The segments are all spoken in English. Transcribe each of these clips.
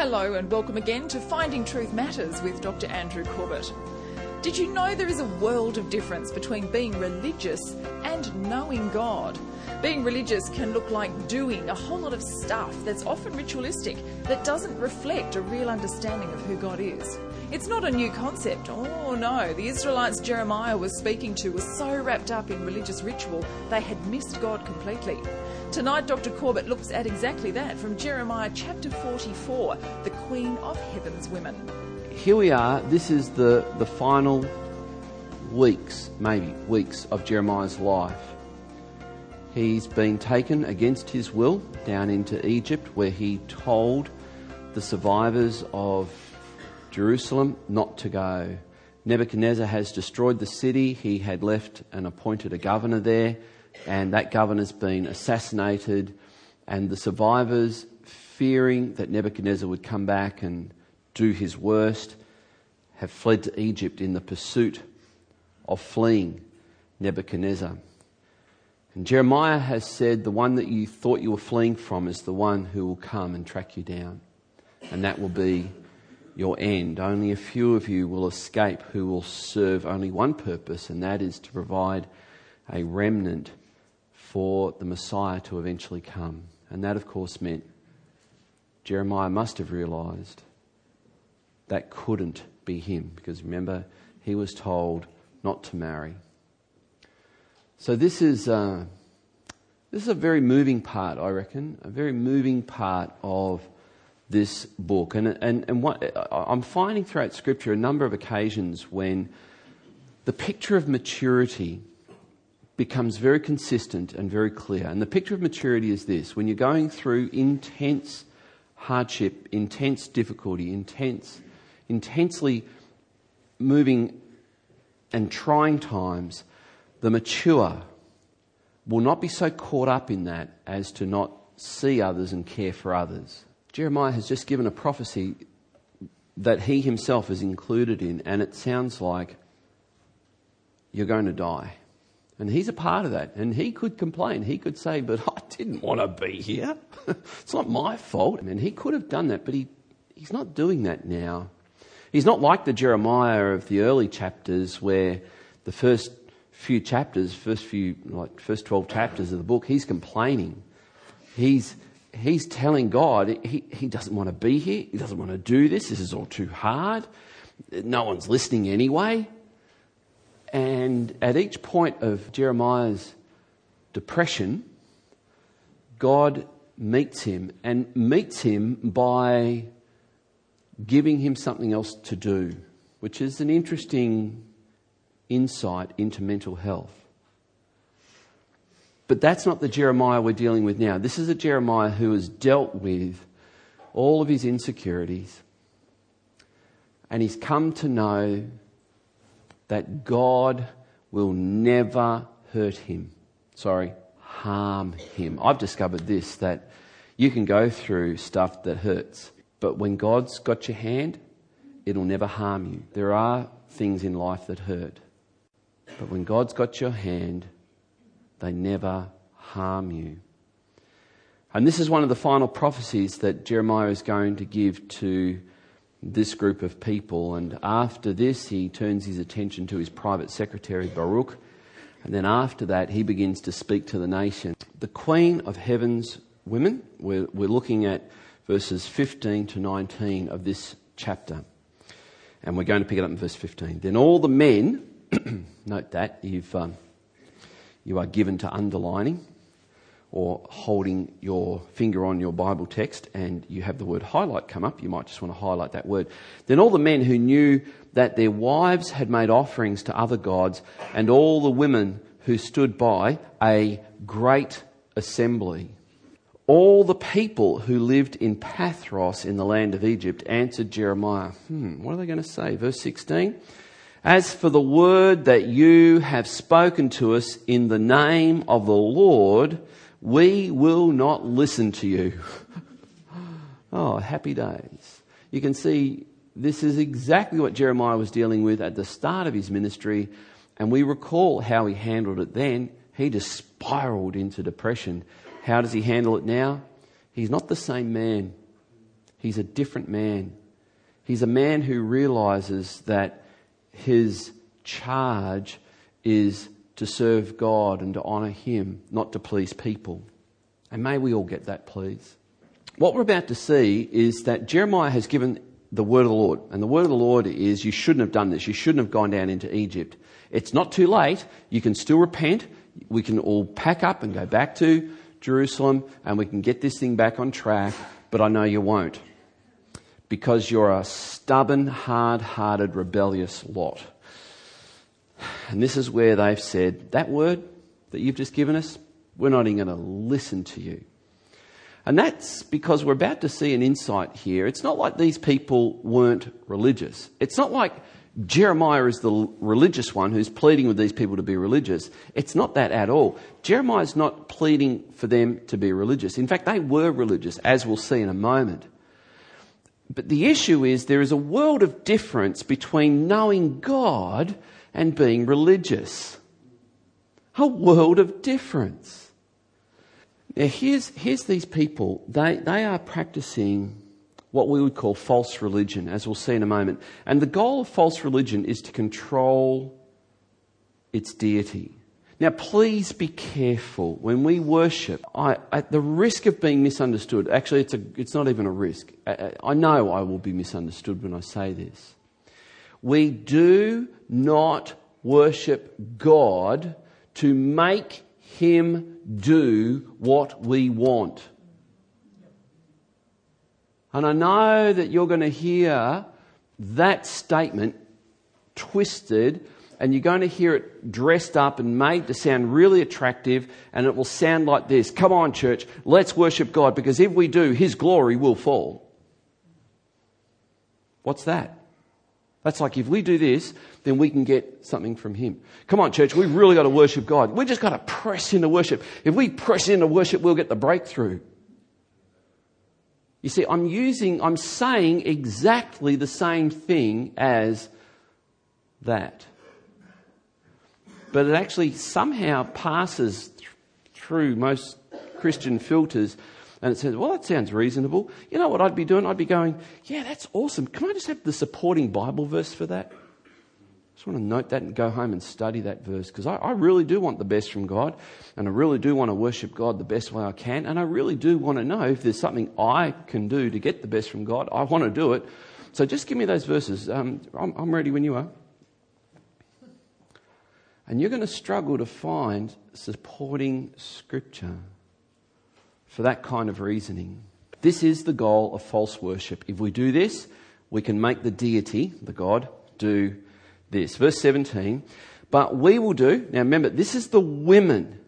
Hello, and welcome again to Finding Truth Matters with Dr. Andrew Corbett. Did you know there is a world of difference between being religious and knowing God? Being religious can look like doing a whole lot of stuff that's often ritualistic that doesn't reflect a real understanding of who God is. It's not a new concept. Oh no, the Israelites Jeremiah was speaking to were so wrapped up in religious ritual they had missed God completely. Tonight, Dr. Corbett looks at exactly that from Jeremiah chapter 44, the Queen of Heaven's Women. Here we are. This is the, the final weeks, maybe weeks, of Jeremiah's life. He's been taken against his will down into Egypt, where he told the survivors of Jerusalem not to go. Nebuchadnezzar has destroyed the city. He had left and appointed a governor there and that governor's been assassinated, and the survivors, fearing that Nebuchadnezzar would come back and do his worst, have fled to Egypt in the pursuit of fleeing Nebuchadnezzar. And Jeremiah has said, The one that you thought you were fleeing from is the one who will come and track you down. And that will be your end. Only a few of you will escape who will serve only one purpose, and that is to provide a remnant for the Messiah to eventually come. And that, of course, meant Jeremiah must have realized that couldn't be him, because remember, he was told not to marry. So this is, uh, this is a very moving part, I reckon, a very moving part of this book. And, and, and what, I'm finding throughout Scripture a number of occasions when the picture of maturity becomes very consistent and very clear. And the picture of maturity is this when you're going through intense hardship, intense difficulty, intense, intensely moving and trying times, the mature will not be so caught up in that as to not see others and care for others. Jeremiah has just given a prophecy that he himself is included in, and it sounds like you're going to die. And he's a part of that. And he could complain. He could say, But I didn't want to be here. it's not my fault. And he could have done that, but he, he's not doing that now. He's not like the Jeremiah of the early chapters where the first few chapters, first few, like first 12 chapters of the book, he's complaining. He's, he's telling God he, he doesn't want to be here. He doesn't want to do this. This is all too hard. No one's listening anyway. And at each point of Jeremiah's depression, God meets him and meets him by giving him something else to do, which is an interesting insight into mental health. But that's not the Jeremiah we're dealing with now. This is a Jeremiah who has dealt with all of his insecurities and he's come to know that God will never hurt him. Sorry, harm him. I've discovered this that you can go through stuff that hurts, but when God's got your hand, it'll never harm you. There are things in life that hurt, but when God's got your hand, they never harm you. And this is one of the final prophecies that Jeremiah is going to give to this group of people. And after this, he turns his attention to his private secretary, Baruch. And then after that, he begins to speak to the nation. The Queen of Heaven's women, we're, we're looking at verses 15 to 19 of this chapter. And we're going to pick it up in verse 15. Then all the men, note that, you've, um, you are given to underlining or holding your finger on your Bible text and you have the word highlight come up, you might just want to highlight that word. Then all the men who knew that their wives had made offerings to other gods and all the women who stood by a great assembly. All the people who lived in Pathros in the land of Egypt answered Jeremiah. Hmm, what are they going to say? Verse 16. As for the word that you have spoken to us in the name of the Lord, we will not listen to you. oh, happy days. You can see this is exactly what Jeremiah was dealing with at the start of his ministry, and we recall how he handled it then. He just spiraled into depression. How does he handle it now? He's not the same man. He's a different man. He's a man who realizes that his charge is to serve God and to honour Him, not to please people. And may we all get that, please. What we're about to see is that Jeremiah has given the word of the Lord. And the word of the Lord is you shouldn't have done this. You shouldn't have gone down into Egypt. It's not too late. You can still repent. We can all pack up and go back to Jerusalem and we can get this thing back on track. But I know you won't. Because you're a stubborn, hard hearted, rebellious lot. And this is where they've said, that word that you've just given us, we're not even going to listen to you. And that's because we're about to see an insight here. It's not like these people weren't religious. It's not like Jeremiah is the religious one who's pleading with these people to be religious. It's not that at all. Jeremiah's not pleading for them to be religious. In fact, they were religious, as we'll see in a moment. But the issue is there is a world of difference between knowing God and being religious. A world of difference. Now, here's, here's these people. They, they are practicing what we would call false religion, as we'll see in a moment. And the goal of false religion is to control its deity. Now, please be careful when we worship. I, at the risk of being misunderstood, actually, it's, a, it's not even a risk. I, I know I will be misunderstood when I say this. We do not worship God to make Him do what we want. And I know that you're going to hear that statement twisted and you're going to hear it dressed up and made to sound really attractive and it will sound like this. Come on, church, let's worship God because if we do, His glory will fall. What's that? That's like if we do this, then we can get something from Him. Come on, church, we've really got to worship God. We've just got to press into worship. If we press into worship, we'll get the breakthrough. You see, I'm using, I'm saying exactly the same thing as that. But it actually somehow passes th- through most Christian filters and it says, well, that sounds reasonable. You know what I'd be doing? I'd be going, yeah, that's awesome. Can I just have the supporting Bible verse for that? I just want to note that and go home and study that verse because I, I, really do want the best from God and I really do want to worship God the best way I can and I really do want to know if there's something I can do to get the best from God. I want to do it. So just give me those verses. Um, I'm, I'm ready when you are. And you're going to struggle to find supporting scripture for that kind of reasoning. This is the goal of false worship. If we do this, we can make the deity, the God, do this. Verse 17, but we will do, now remember, this is the women.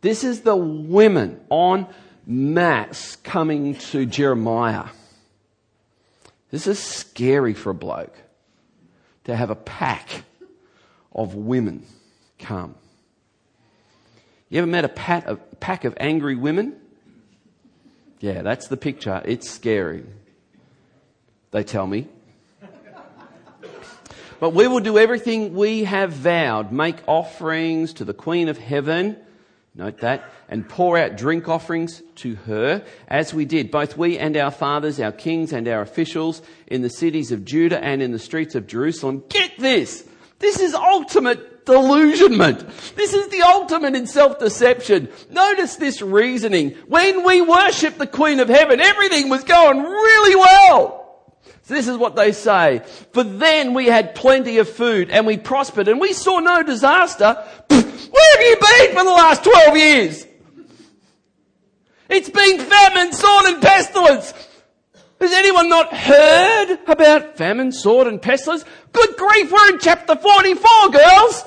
This is the women on mass coming to Jeremiah. This is scary for a bloke to have a pack of women come. You ever met a, pat, a pack of angry women? Yeah, that's the picture. It's scary. They tell me. But we will do everything we have vowed, make offerings to the Queen of Heaven, note that, and pour out drink offerings to her, as we did, both we and our fathers, our kings and our officials, in the cities of Judah and in the streets of Jerusalem. Get this! This is ultimate delusionment. This is the ultimate in self-deception. Notice this reasoning. When we worship the Queen of Heaven, everything was going really well. So this is what they say. For then we had plenty of food and we prospered and we saw no disaster. Where have you been for the last 12 years? It's been famine, sword and pestilence. Has anyone not heard about famine, sword, and pestilence? Good grief, we're in chapter 44, girls!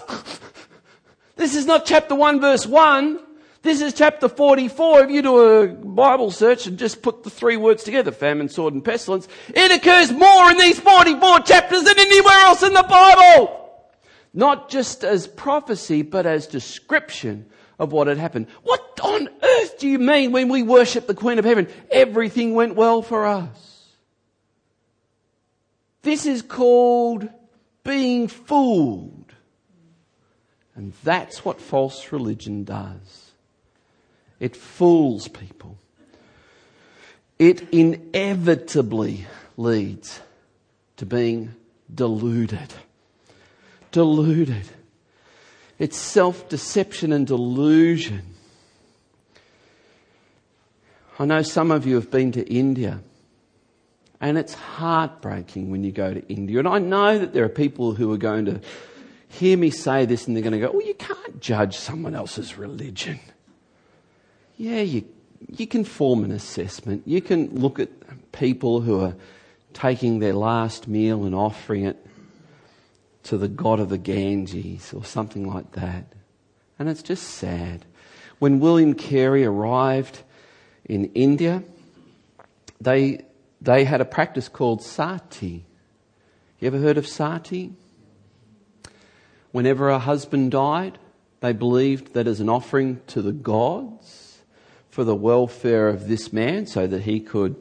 This is not chapter 1, verse 1. This is chapter 44. If you do a Bible search and just put the three words together, famine, sword, and pestilence, it occurs more in these 44 chapters than anywhere else in the Bible. Not just as prophecy, but as description of what had happened. What on earth do you mean when we worship the Queen of Heaven? Everything went well for us. This is called being fooled. And that's what false religion does. It fools people. it inevitably leads to being deluded. Deluded. It's self deception and delusion. I know some of you have been to India, and it's heartbreaking when you go to India. And I know that there are people who are going to hear me say this and they're going to go, Well, you can't judge someone else's religion. Yeah, you, you can form an assessment. You can look at people who are taking their last meal and offering it to the god of the Ganges or something like that. And it's just sad. When William Carey arrived in India, they, they had a practice called sati. You ever heard of sati? Whenever a husband died, they believed that as an offering to the gods for the welfare of this man so that he could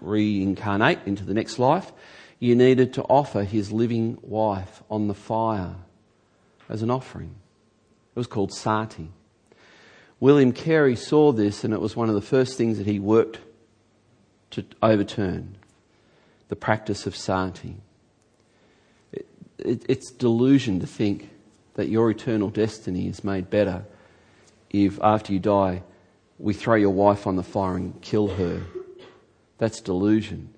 reincarnate into the next life, you needed to offer his living wife on the fire as an offering. It was called sati. William Carey saw this, and it was one of the first things that he worked to overturn the practice of sati. It, it, it's delusion to think that your eternal destiny is made better if, after you die, we throw your wife on the fire and kill her. That's delusion.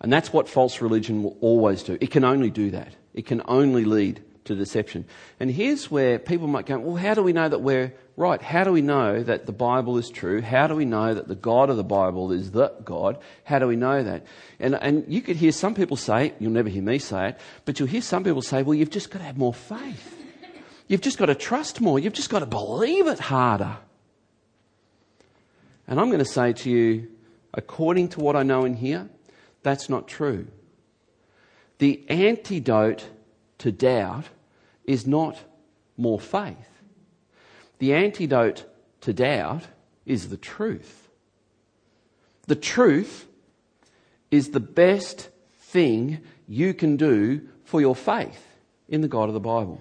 And that's what false religion will always do. It can only do that. It can only lead to deception. And here's where people might go, well, how do we know that we're right? How do we know that the Bible is true? How do we know that the God of the Bible is the God? How do we know that? And, and you could hear some people say, you'll never hear me say it, but you'll hear some people say, well, you've just got to have more faith. You've just got to trust more. You've just got to believe it harder. And I'm going to say to you, according to what I know in here, that's not true. The antidote to doubt is not more faith. The antidote to doubt is the truth. The truth is the best thing you can do for your faith in the God of the Bible.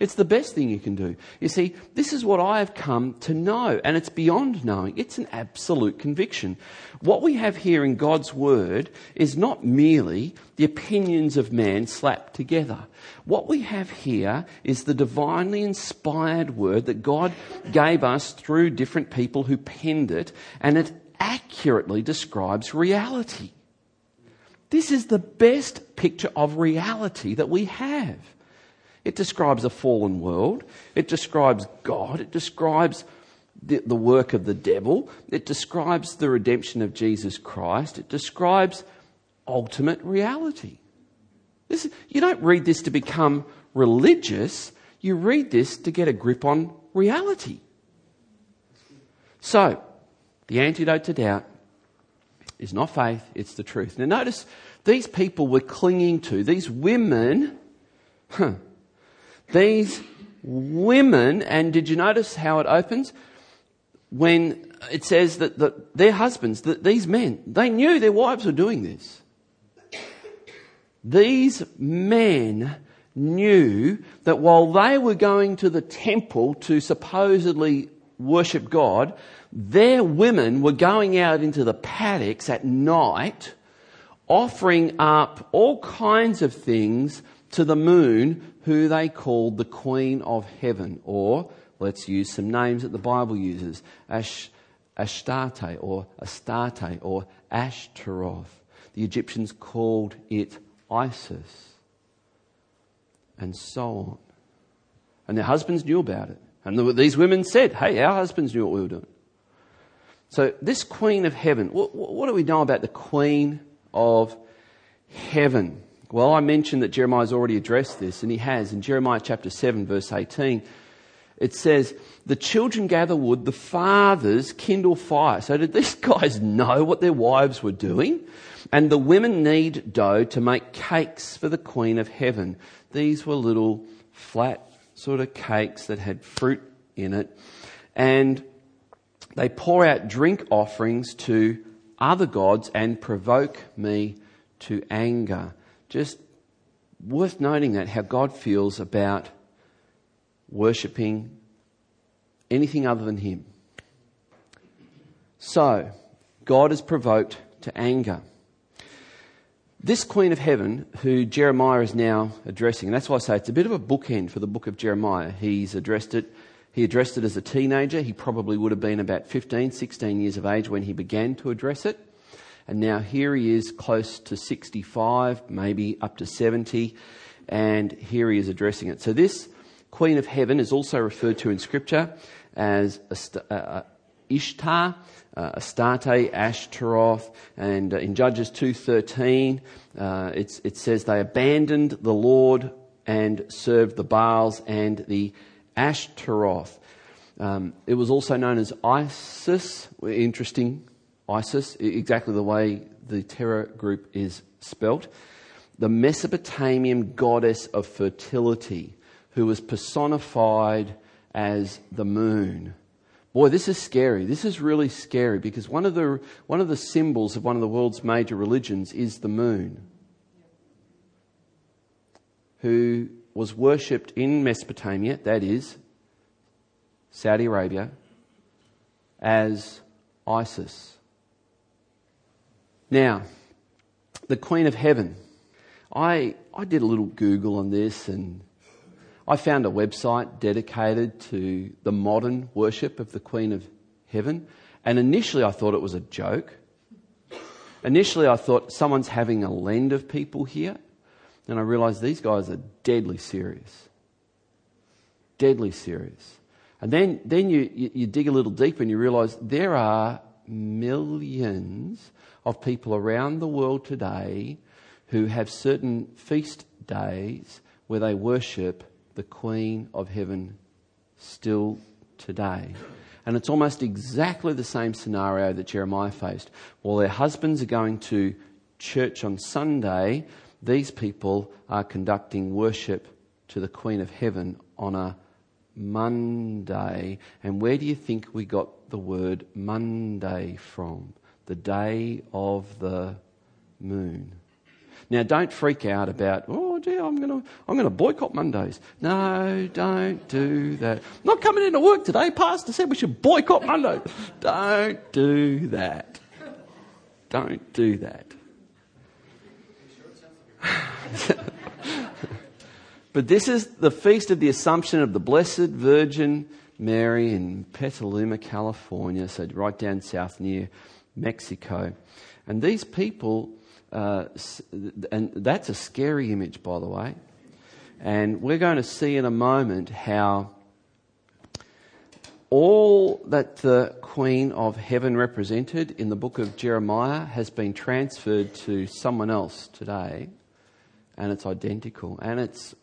It's the best thing you can do. You see, this is what I have come to know, and it's beyond knowing. It's an absolute conviction. What we have here in God's Word is not merely the opinions of man slapped together. What we have here is the divinely inspired Word that God gave us through different people who penned it, and it accurately describes reality. This is the best picture of reality that we have. It describes a fallen world. It describes God. It describes the, the, work of the devil. It describes the redemption of Jesus Christ. It describes ultimate reality. This, you don't read this to become religious, you read this to get a grip on reality. So, the antidote to doubt is not faith, it's the truth. Now, notice these people were clinging to, these women, huh, these women, and did you notice how it opens? When it says that, that their husbands, that these men, they knew their wives were doing this. These men knew that while they were going to the temple to supposedly worship God, their women were going out into the paddocks at night, offering up all kinds of things to the moon, who they called the Queen of Heaven, or let's use some names that the Bible uses Ash, Ashtarte, or Astarte, or Ashtaroth. The Egyptians called it Isis, and so on. And their husbands knew about it. And these women said, hey, our husbands knew what we were doing. So, this Queen of Heaven, what, what do we know about the Queen of Heaven? Well, I mentioned that Jeremiah's already addressed this, and he has. In Jeremiah chapter 7, verse 18, it says, The children gather wood, the fathers kindle fire. So, did these guys know what their wives were doing? And the women knead dough to make cakes for the Queen of Heaven. These were little flat sort of cakes that had fruit in it. And they pour out drink offerings to other gods and provoke me to anger just worth noting that how God feels about worshipping anything other than Him. So, God is provoked to anger. This Queen of Heaven, who Jeremiah is now addressing, and that's why I say it's a bit of a bookend for the book of Jeremiah. He's addressed it, he addressed it as a teenager. He probably would have been about 15, 16 years of age when he began to address it. And now here he is close to 65, maybe up to 70, and here he is addressing it. So this Queen of Heaven is also referred to in Scripture as Ishtar, uh, Astarte, Ashtaroth, and uh, in Judges 2.13 uh, it says they abandoned the Lord and served the Baals and the Ashtaroth. Um, it was also known as Isis, interesting, Isis, exactly the way the terror group is spelt. The Mesopotamian goddess of fertility, who was personified as the moon. Boy, this is scary. This is really scary because one of the, one of the symbols of one of the world's major religions is the moon, who was worshipped in Mesopotamia, that is, Saudi Arabia, as Isis. Now, the Queen of Heaven. I, I did a little Google on this and I found a website dedicated to the modern worship of the Queen of Heaven. And initially I thought it was a joke. Initially I thought someone's having a lend of people here. And I realized these guys are deadly serious. Deadly serious. And then, then you, you, you dig a little deeper and you realize there are millions of people around the world today who have certain feast days where they worship the Queen of Heaven still today. And it's almost exactly the same scenario that Jeremiah faced. While their husbands are going to church on Sunday, these people are conducting worship to the Queen of Heaven on a Monday. And where do you think we got the word Monday from? The day of the moon. Now, don't freak out about, oh, gee, I'm going to I'm gonna boycott Mondays. No, don't do that. Not coming into work today. Pastor said we should boycott Mondays. don't do that. Don't do that. but this is the feast of the Assumption of the Blessed Virgin Mary in Petaluma, California, so right down south near Mexico. And these people uh, and that's a scary image, by the way. And we're going to see in a moment how all that the Queen of Heaven represented in the book of Jeremiah has been transferred to someone else today, and it's identical, and it's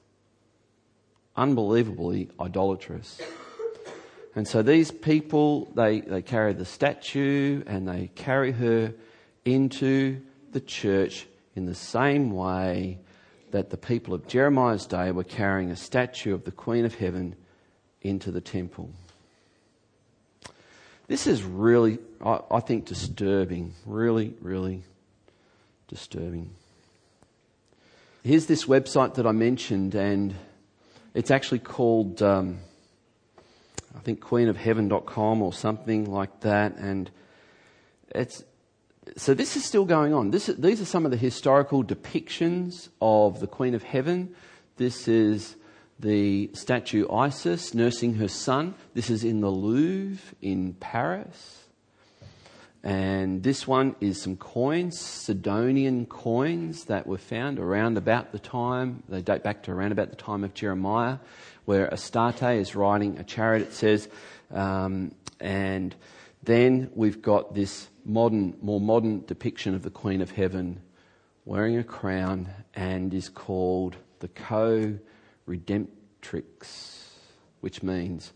unbelievably idolatrous. And so these people, they, they carry the statue and they carry her into the church in the same way that the people of Jeremiah's day were carrying a statue of the Queen of Heaven into the temple. This is really, I, I think, disturbing. Really, really disturbing. Here's this website that I mentioned, and it's actually called, um, I think, queenofheaven.com or something like that. And it's, so this is still going on. This, these are some of the historical depictions of the Queen of Heaven. This is the statue Isis nursing her son. This is in the Louvre in Paris. And this one is some coins, Sidonian coins that were found around about the time, they date back to around about the time of Jeremiah, where Astarte is riding a chariot, it says. Um, and then we've got this modern, more modern depiction of the Queen of Heaven wearing a crown and is called the co redemptrix, which means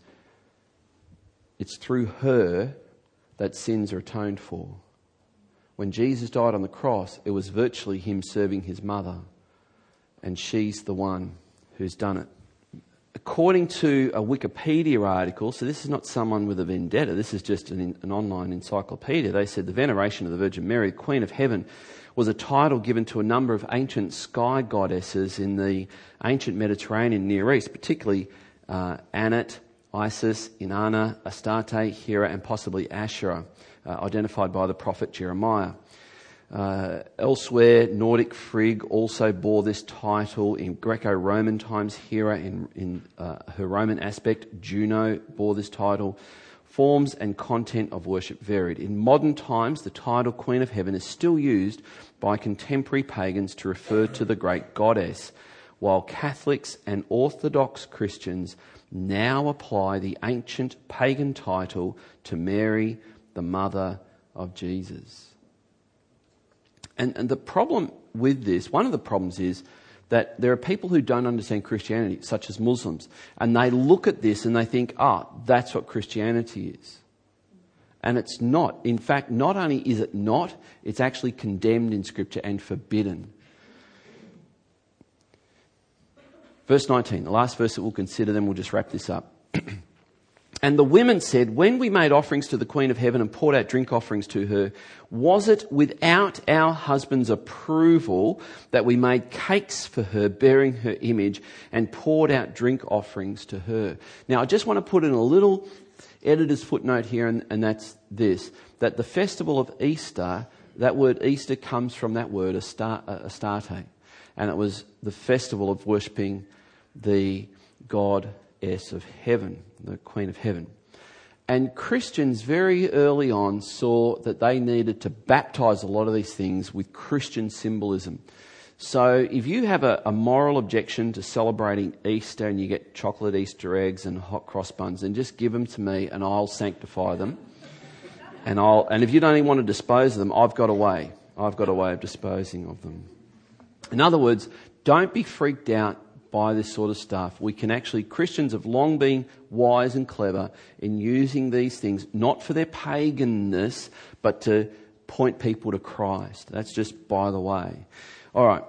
it's through her that sins are atoned for. When Jesus died on the cross, it was virtually him serving his mother, and she's the one who's done it according to a Wikipedia article, so this is not someone with a vendetta, this is just an, an, online encyclopedia. They said the veneration of the Virgin Mary, Queen of Heaven, was a title given to a number of ancient sky goddesses in the ancient Mediterranean Near East, particularly uh, Anat, Isis, Inanna, Astarte, Hera, and possibly Asherah, uh, identified by the prophet Jeremiah. Uh, elsewhere, Nordic Frigg also bore this title. In Greco Roman times, Hera, in, in uh, her Roman aspect, Juno bore this title. Forms and content of worship varied. In modern times, the title Queen of Heaven is still used by contemporary pagans to refer to the great goddess, while Catholics and Orthodox Christians now apply the ancient pagan title to Mary, the mother of Jesus. And, and the problem with this, one of the problems is that there are people who don't understand Christianity, such as Muslims, and they look at this and they think, ah, oh, that's what Christianity is. And it's not. In fact, not only is it not, it's actually condemned in Scripture and forbidden. Verse 19, the last verse that we'll consider, then we'll just wrap this up. and the women said, When we made offerings to the Queen of Heaven and poured out drink offerings to her, was it without our husband's approval that we made cakes for her, bearing her image, and poured out drink offerings to her? Now, I just want to put in a little editor's footnote here, and, and that's this that the festival of Easter, that word Easter comes from that word, Astarte and it was the festival of worshipping the goddess of heaven, the Queen of Heaven. And Christians very early on saw that they needed to baptize a lot of these things with Christian symbolism. So if you have a, a, moral objection to celebrating Easter and you get chocolate Easter eggs and hot cross buns, then just give them to me and I'll sanctify them. And I'll, and if you don't even want to dispose of them, I've got a way. I've got a way of disposing of them. In other words, don't be freaked out by this sort of stuff. We can actually, Christians have long been wise and clever in using these things, not for their paganness, but to point people to Christ. That's just by the way. All right.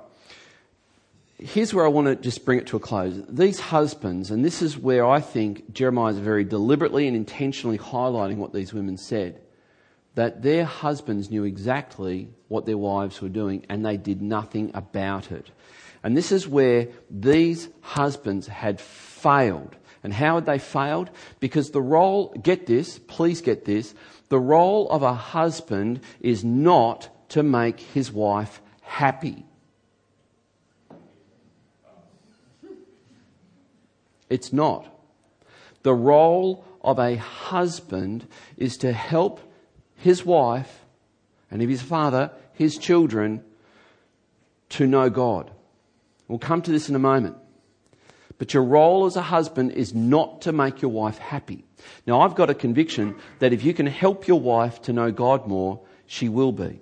Here's where I want to just bring it to a close. These husbands, and this is where I think Jeremiah is very deliberately and intentionally highlighting what these women said that their husbands knew exactly what their wives were doing and they did nothing about it. And this is where these husbands had failed. And how had they failed? Because the role, get this, please get this, the role of a husband is not to make his wife happy. It's not. The role of a husband is to help his wife, and if his father, his children, to know God. We'll come to this in a moment. But your role as a husband is not to make your wife happy. Now, I've got a conviction that if you can help your wife to know God more, she will be.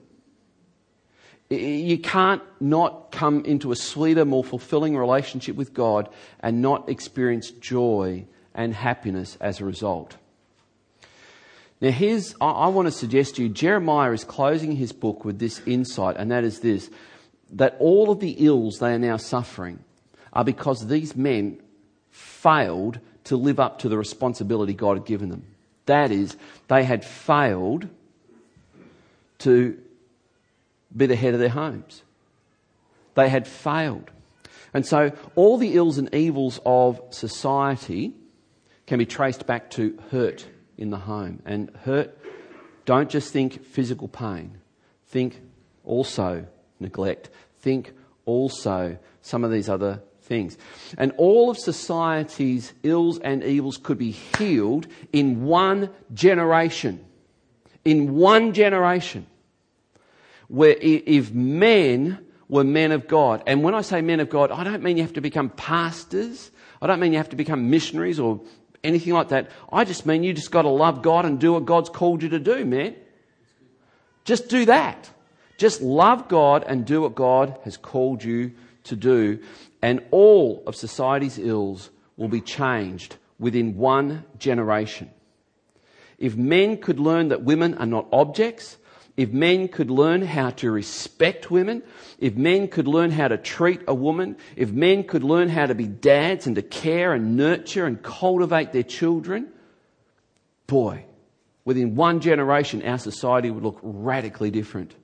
You can't not come into a sweeter, more fulfilling relationship with God and not experience joy and happiness as a result. Now, here's, I, want to suggest to you, Jeremiah is closing his book with this insight, and that is this that all of the ills they are now suffering are because these men failed to live up to the responsibility God had given them. That is, they had failed to be the head of their homes. They had failed. And so all the ills and evils of society can be traced back to hurt in the home. And hurt, don't just think physical pain. Think also neglect. Think also some of these other things. And all of society's ills and evils could be healed in one generation. In one generation. Where if men were men of God, and when I say men of God, I don't mean you have to become pastors. I don't mean you have to become missionaries or anything like that. I just mean you just got to love God and do what God's called you to do, man. Just do that. Just love God and do what God has called you to do. And all of society's ills will be changed within one generation. If men could learn that women are not objects, if men could learn how to respect women, if men could learn how to treat a woman, if men could learn how to be dads and to care and nurture and cultivate their children, boy, within one generation, our society would look radically different.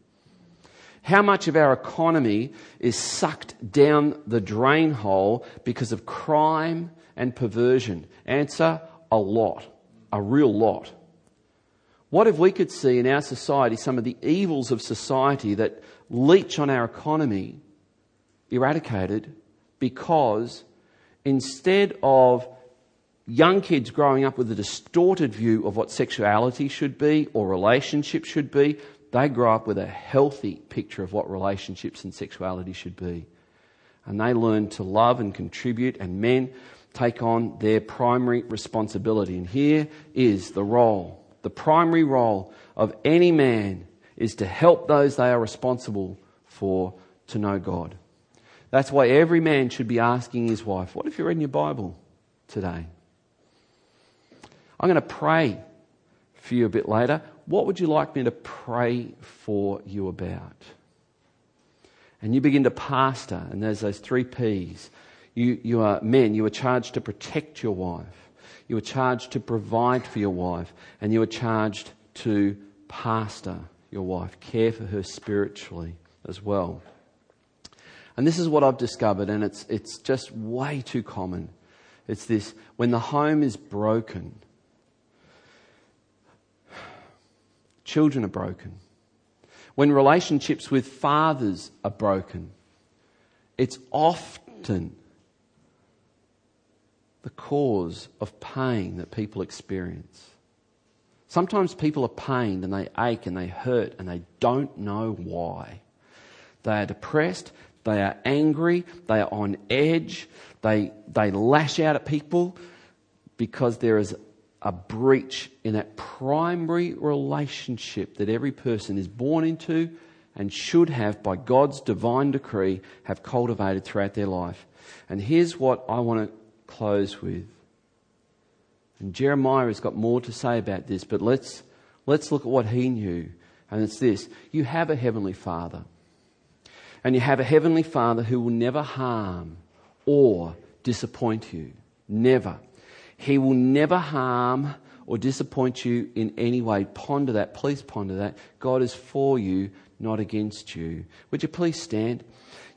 How much of our economy is sucked down the drain hole because of crime and perversion? Answer a lot, a real lot. What if we could see in our society some of the evils of society that leech on our economy eradicated because instead of young kids growing up with a distorted view of what sexuality should be or relationships should be, they grow up with a healthy picture of what relationships and sexuality should be. And they learn to love and contribute, and men take on their primary responsibility. And here is the role. The primary role of any man is to help those they are responsible for to know God. That's why every man should be asking his wife, What if you're reading your Bible today? I'm going to pray for you a bit later. What would you like me to pray for you about? And you begin to pastor, and there's those three P's. You, you are men, you are charged to protect your wife. You are charged to provide for your wife. And you are charged to pastor your wife, care for her spiritually as well. And this is what I've discovered, and it's, it's just way too common. It's this when the home is broken, children are broken. When relationships with fathers are broken, it's often the cause of pain that people experience. Sometimes people are pained and they ache and they hurt and they don't know why. They are depressed, they are angry, they are on edge, they, they lash out at people because there is a breach in that primary relationship that every person is born into and should have, by God's divine decree, have cultivated throughout their life. And here's what I want to close with. And Jeremiah has got more to say about this, but let's, let's look at what he knew. And it's this you have a heavenly Father. And you have a heavenly Father who will never harm or disappoint you. Never. He will never harm or disappoint you in any way. Ponder that. Please ponder that. God is for you, not against you. Would you please stand?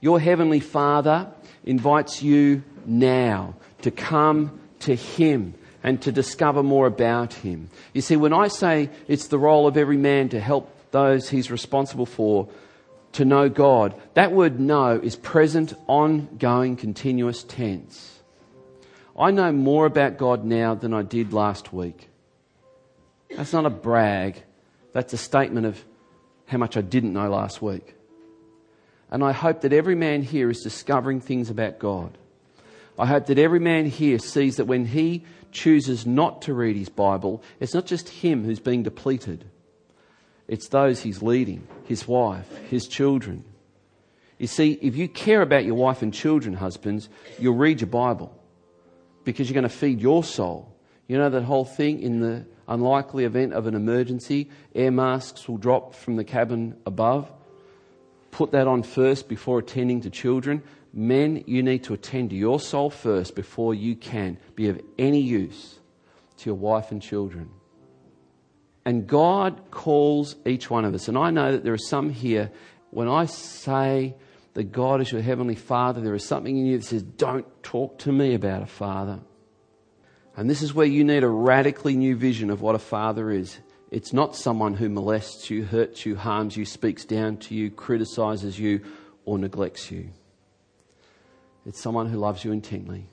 Your Heavenly Father invites you now to come to Him and to discover more about Him. You see, when I say it's the role of every man to help those he's responsible for to know God, that word know is present, ongoing, continuous tense. I know more about God now than I did last week. That's not a brag, that's a statement of how much I didn't know last week. And I hope that every man here is discovering things about God. I hope that every man here sees that when he chooses not to read his Bible, it's not just him who's being depleted, it's those he's leading his wife, his children. You see, if you care about your wife and children, husbands, you'll read your Bible because you're going to feed your soul. You know that whole thing in the unlikely event of an emergency, air masks will drop from the cabin above. Put that on first before attending to children. Men, you need to attend to your soul first before you can be of any use to your wife and children. And God calls each one of us. And I know that there are some here, when I say that God is your heavenly Father, there is something in you that says, Don't talk to me about a father. And this is where you need a radically new vision of what a father is. It's not someone who molests you, hurts you, harms you, speaks down to you, criticizes you, or neglects you. It's someone who loves you intently.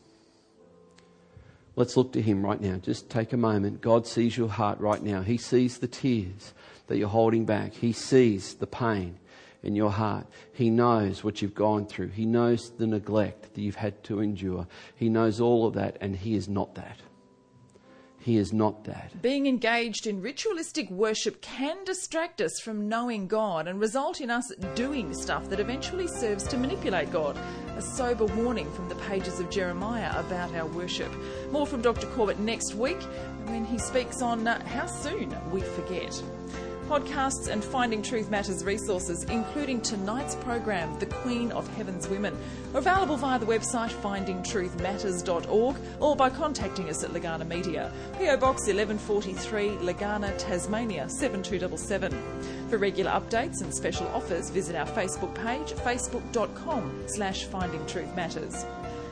Let's look to him right now. Just take a moment. God sees your heart right now. He sees the tears that you're holding back. He sees the pain in your heart. He knows what you've gone through. He knows the neglect that you've had to endure. He knows all of that, and He is not that. He is not that. Being engaged in ritualistic worship can distract us from knowing God and result in us doing stuff that eventually serves to manipulate God. A sober warning from the pages of Jeremiah about our worship. More from Dr. Corbett next week when he speaks on uh, how soon we forget podcasts, and Finding Truth Matters resources, including tonight's program, The Queen of Heaven's Women, are available via the website findingtruthmatters.org or by contacting us at Legana Media. PO Box 1143, Legana, Tasmania 7277. For regular updates and special offers, visit our Facebook page, facebook.com slash findingtruthmatters.